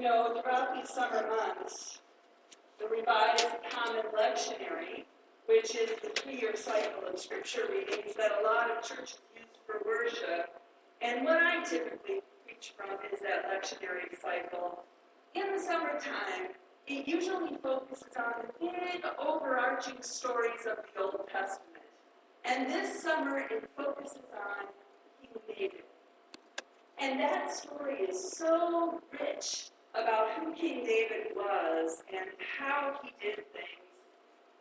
You know, throughout these summer months, the Revised Common Lectionary, which is the three-year cycle of scripture readings that a lot of churches use for worship, and what I typically preach from is that lectionary cycle. In the summertime, it usually focuses on the big overarching stories of the Old Testament. And this summer, it focuses on King David. And that story is so rich about who King David was and how he did things.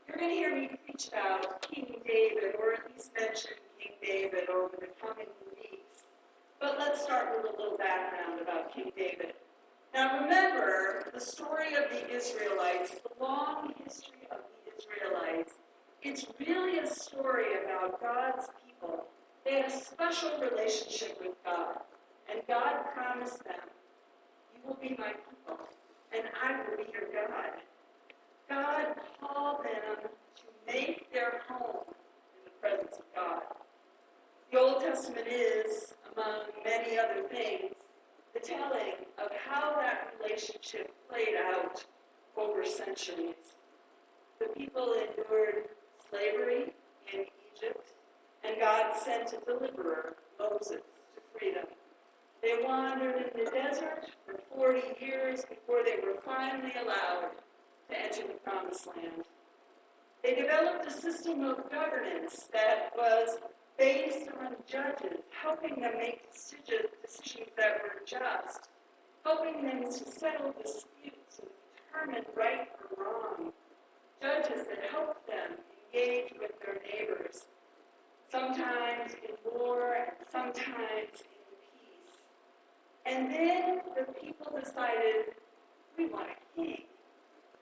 You're going to hear me preach about King David, or at least mention King David over the coming weeks. But let's start with a little background about King David. Now remember the story of the Israelites, the long history of the Israelites. It's really a story about God's people. They had a special relationship with God, and God promised them, will be my people, and I will be your God. God called them to make their home in the presence of God. The Old Testament is, among many other things, the telling of how that relationship played out over centuries. The people endured slavery in Egypt, and God sent a deliverer, Moses, to free them. They wandered in the desert for 40 years before they were finally allowed to enter the promised land. They developed a system of governance that was based on judges, helping them make decisions that were just, helping them to settle disputes and determine right or wrong, judges that helped them engage with their neighbors, sometimes in war and sometimes in. And then the people decided, we want a king.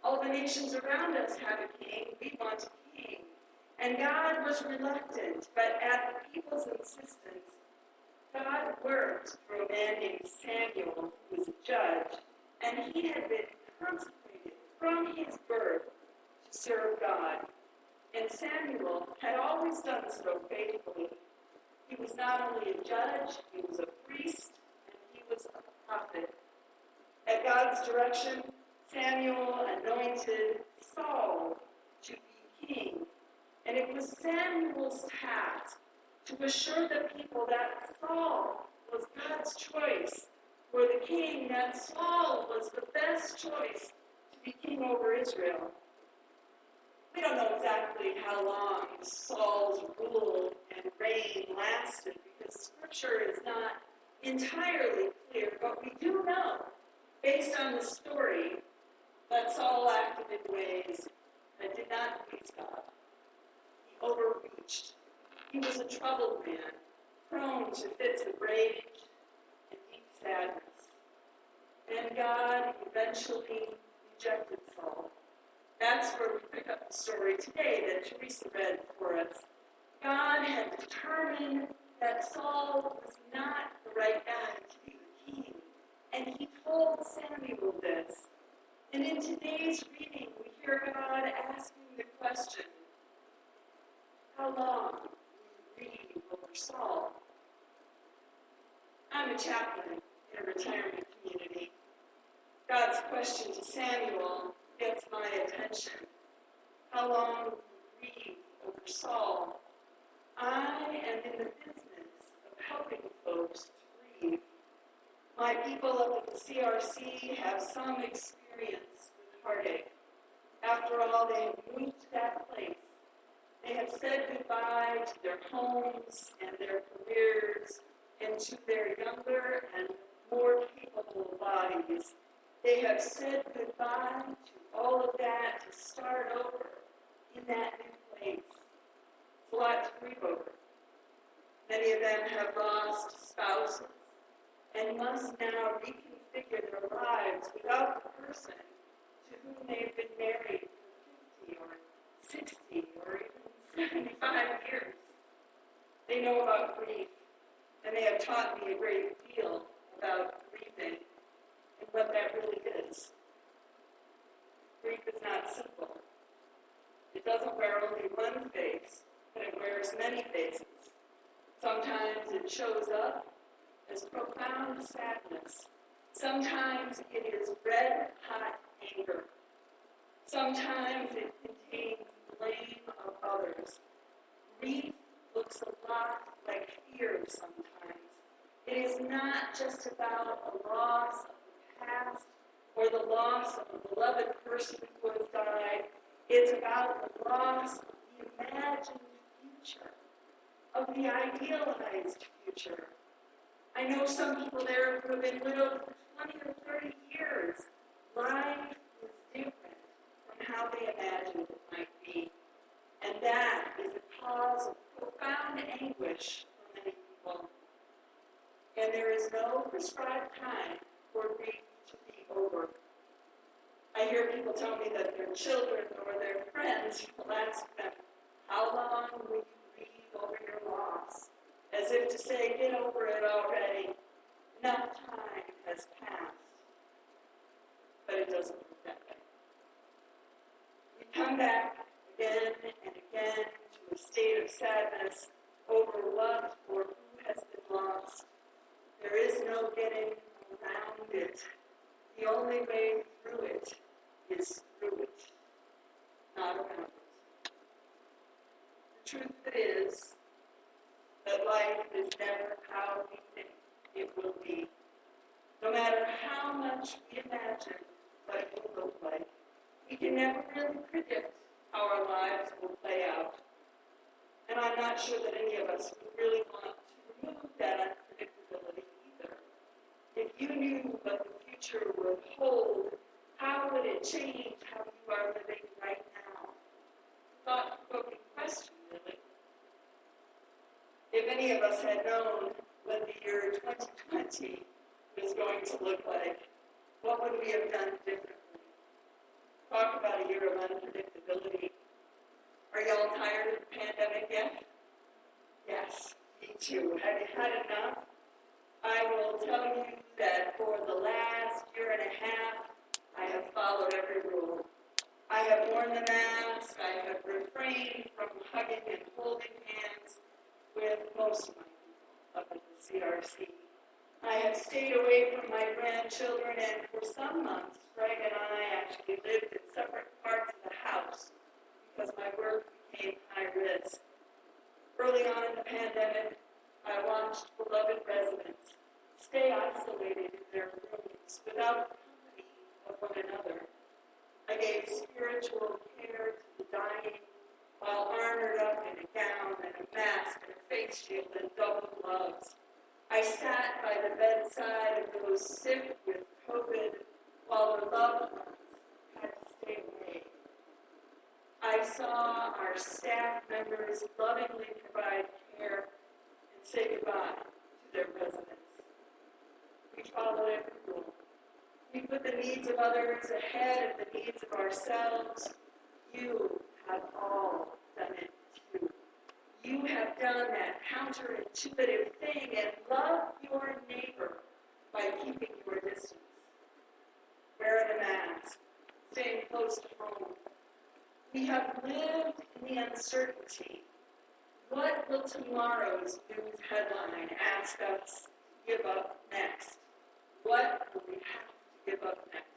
All the nations around us have a king. We want a king. And God was reluctant, but at the people's insistence, God worked through a man named Samuel, who was a judge, and he had been consecrated from his birth to serve God. And Samuel had always done so faithfully. He was not only a judge, he was a priest, was a prophet. At God's direction, Samuel anointed Saul to be king and it was Samuel's task to assure the people that Saul was God's choice for the king, that Saul was the best choice to be king over Israel. We don't know exactly how long Saul's rule and reign lasted because scripture is not entirely clear, but we do know, based on the story, that Saul acted in ways that did not please God He overreached. He was a troubled man, prone to fits of rage and deep sadness. And God eventually rejected Saul. That's where we pick up the story today that Teresa read for us. God had determined that Saul was not right guy to be king. And he told Samuel this. And in today's reading, we hear God asking the question how long will you read over Saul? I'm a chaplain in a retirement community. God's question to Samuel gets my attention. How long will you read over Saul? I am in the business of helping folks grieve. My people at the CRC have some experience with heartache. After all, they have moved to that place they have said goodbye to their homes and their careers and to their younger and more capable bodies. They have said goodbye to all of that to start over in that new place. It's a lot to grieve over. Many of them have lost spouses and must now reconfigure their lives without the person to whom they've been married for 50 or 60 or even 75 years. They know about grief, and they have taught me a great deal about grieving and what that really is. Grief is not simple. It doesn't wear only one face, but it wears many faces. Sometimes it shows up as profound sadness. Sometimes it is red hot anger. Sometimes it contains blame of others. Grief looks a lot like fear sometimes. It is not just about a loss of the past or the loss of a beloved person who has died. It's about the loss of the imagined future, of the idealized future. I know some people there who have been widowed for 20 or 30 years. Life is different from how they imagined it might be. And that is a cause of profound for many people. And there is no prescribed time for grief to be over. I hear people tell me that their children or their friends will ask them, How long will you grieve over your loss? As if to say, Get over it already. Enough time has passed. But it doesn't work that way. We come back again and again to a state of sadness over what or who has been lost. There is no getting around it. The only way through it is through it, not around it. The truth is that life is never how we think it will be. No matter how much we imagine what it will look like, we can never really predict how our lives will play out. And I'm not sure that any of us would really want to remove that unpredictability either. If you knew what the future would hold, how would it change how you are living right now? Thought provoking question, really. If any of us had known what the year 2020 was going to look like, what would we have done differently? Talk about a year of unpredictability. Are y'all tired of the pandemic yet? Yes, me too. Have you had enough? I will tell you that for the last year and a half, I have followed every rule. I have worn the mask. I have refrained from hugging and holding hands with most of my people up at the CRC. I have stayed away from my grandchildren, and for some months, Greg and I actually lived in separate parts of the house because my work became high risk. Early on in the pandemic, I watched beloved residents stay isolated in their rooms without the company of one another. I gave spiritual care to the dying while armored up in a gown and a mask and a face shield and double gloves. I sat by the bedside of those sick with COVID while their loved ones had to stay away. I saw our staff members lovingly provide care and say goodbye to their residents. We followed every rule. We put the needs of others ahead of the needs of ourselves. You have all done it too. You have done that counterintuitive thing and love your neighbor by keeping your distance. Wearing a mask, staying close to home. We have lived in the uncertainty. What will tomorrow's news headline ask us to give up next? What will we have to give up next?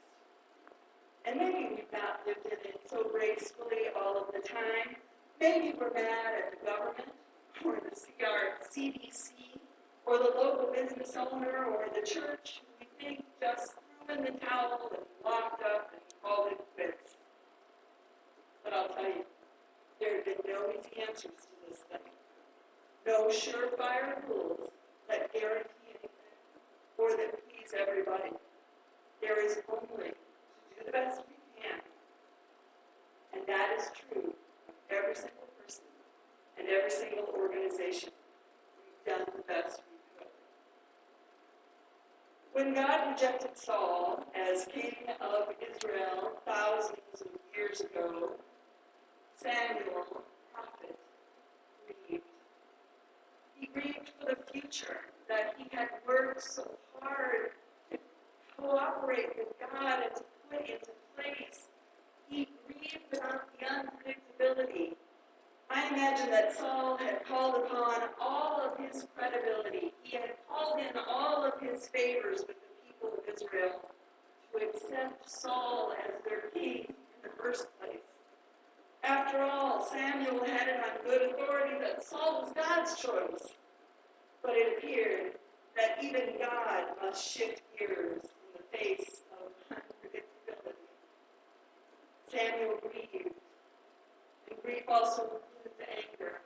And maybe we've not lived in it so gracefully all of the time. Maybe we're mad at the government or the CR, CDC or the local business owner or the church we think just threw in the towel and locked up and called it quits. But I'll tell you, there have been no easy answers to this thing. No surefire rules that guarantee anything or that please everybody. There is only to do the best we can. And that is true of every single person and every single organization. We've done the best we could. When God rejected Saul as king of Israel thousands of years ago, Samuel, prophet, grieved. He grieved for the future that he had worked so hard to cooperate with God and to put into place. He grieved about the unpredictability. I imagine that Saul had called upon all of his credibility. He had called in all of his favors with the people of Israel to accept Saul as their king in the first place. After all, Samuel had it on good authority that Saul was God's choice. But it appeared that even God must shift gears in the face of unpredictability. Samuel grieved, and grief also includes anger.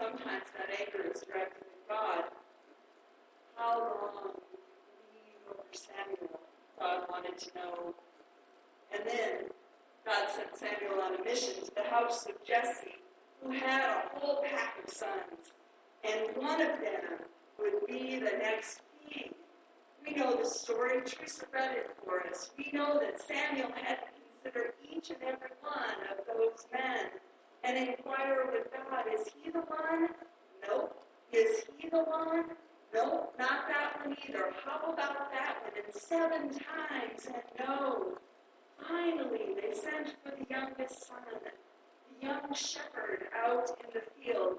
Sometimes that anger is directed at God. How long did you grieve over Samuel? God wanted to know. And then God sent To the house of Jesse, who had a whole pack of sons, and one of them would be the next king. We know the story. Teresa read it for us. We know that Samuel had to consider each and every one of those men and inquire with God, is he the one? Nope. Is he the one? Nope, not that one either. How about that one? And seven times, and no. Finally, they sent for the youngest son, of them, the young shepherd, out in the field.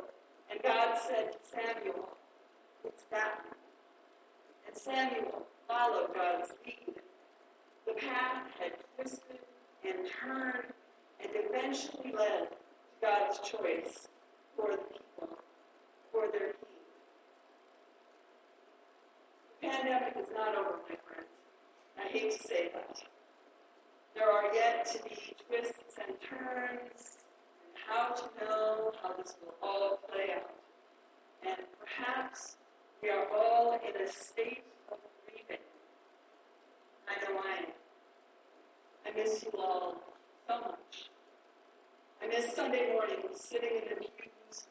And God said to Samuel, It's that one. And Samuel followed God's lead. The path had twisted and turned and eventually led to God's choice for the people, for their king. The pandemic is not over, my friends. I hate to say that. There are yet to be twists and turns, and how to know how this will all play out. And perhaps we are all in a state of grieving. I know I am. I miss you all so much. I miss Sunday mornings sitting in the pews,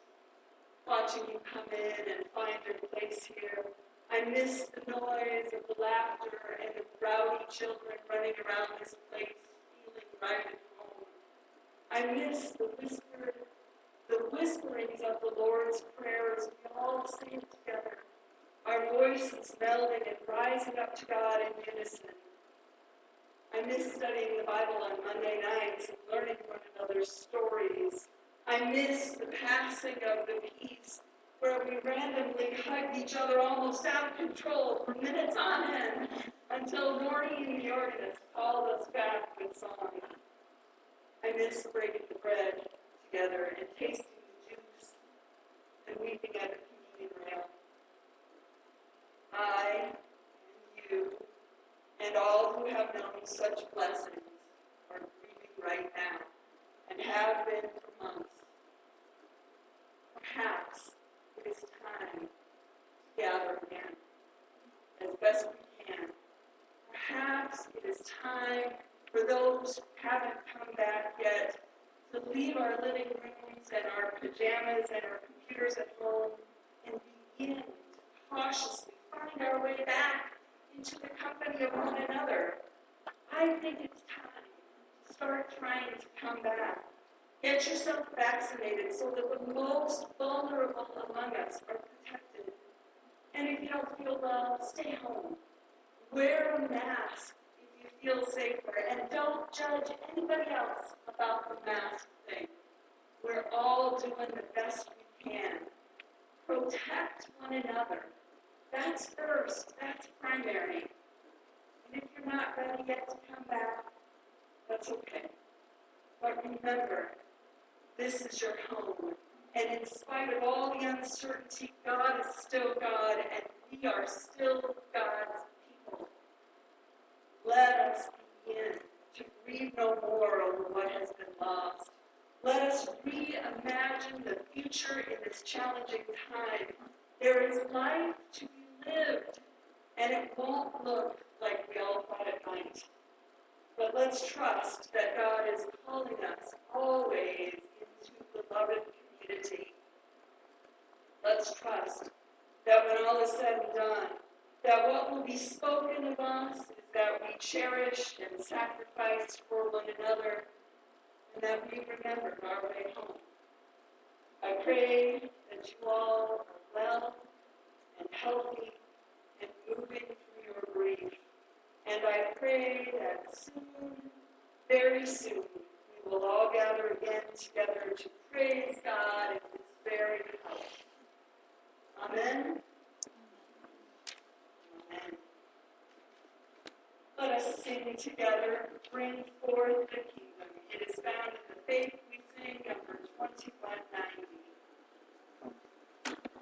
watching you come in and find your place here. I miss the noise of the laughter and the rowdy children running around this place, feeling right at home. I miss the whispered, the whisperings of the Lord's prayers we all sing together, our voices melding and rising up to God in unison. I miss studying the Bible on Monday nights and learning one another's stories. I miss the passing of the peace where we randomly hugged each other almost out of control for minutes on end until Noreen, the organist, called us back with song. I miss breaking the bread together and tasting the juice and weeping at the communion rail. I and you and all who have known such blessings are grieving right now and have been for months. Perhaps it is time to gather again as best we can. Perhaps it is time for those who haven't come back yet to leave our living rooms and our pajamas and our computers at home and begin to cautiously find our way back into the company of one another. I think it's time to start trying to come back. Get yourself vaccinated so that the most vulnerable among us are protected. And if you don't feel well, stay home. Wear a mask if you feel safer. And don't judge anybody else about the mask thing. We're all doing the best we can. Protect one another. That's first. That's primary. And if you're not ready yet to come back, that's okay. But remember, this is your home. And in spite of all the uncertainty, God is still God, and we are still God's people. Let us begin to grieve no more over what has been lost. Let us reimagine the future in this challenging time. There is life to be lived, and it won't look like we all thought it might. But let's trust that God is calling us always beloved community. Let's trust that when all is said and done, that what will be spoken of us is that we cherish and sacrifice for one another, and that we remember our way home. I pray that you all are well and healthy and moving through your grief. And I pray that soon, very soon, We'll all gather again together to praise God in His very house. Amen. Amen. Let us sing together, bring forth the kingdom. It is found in the faith we sing, number 2190.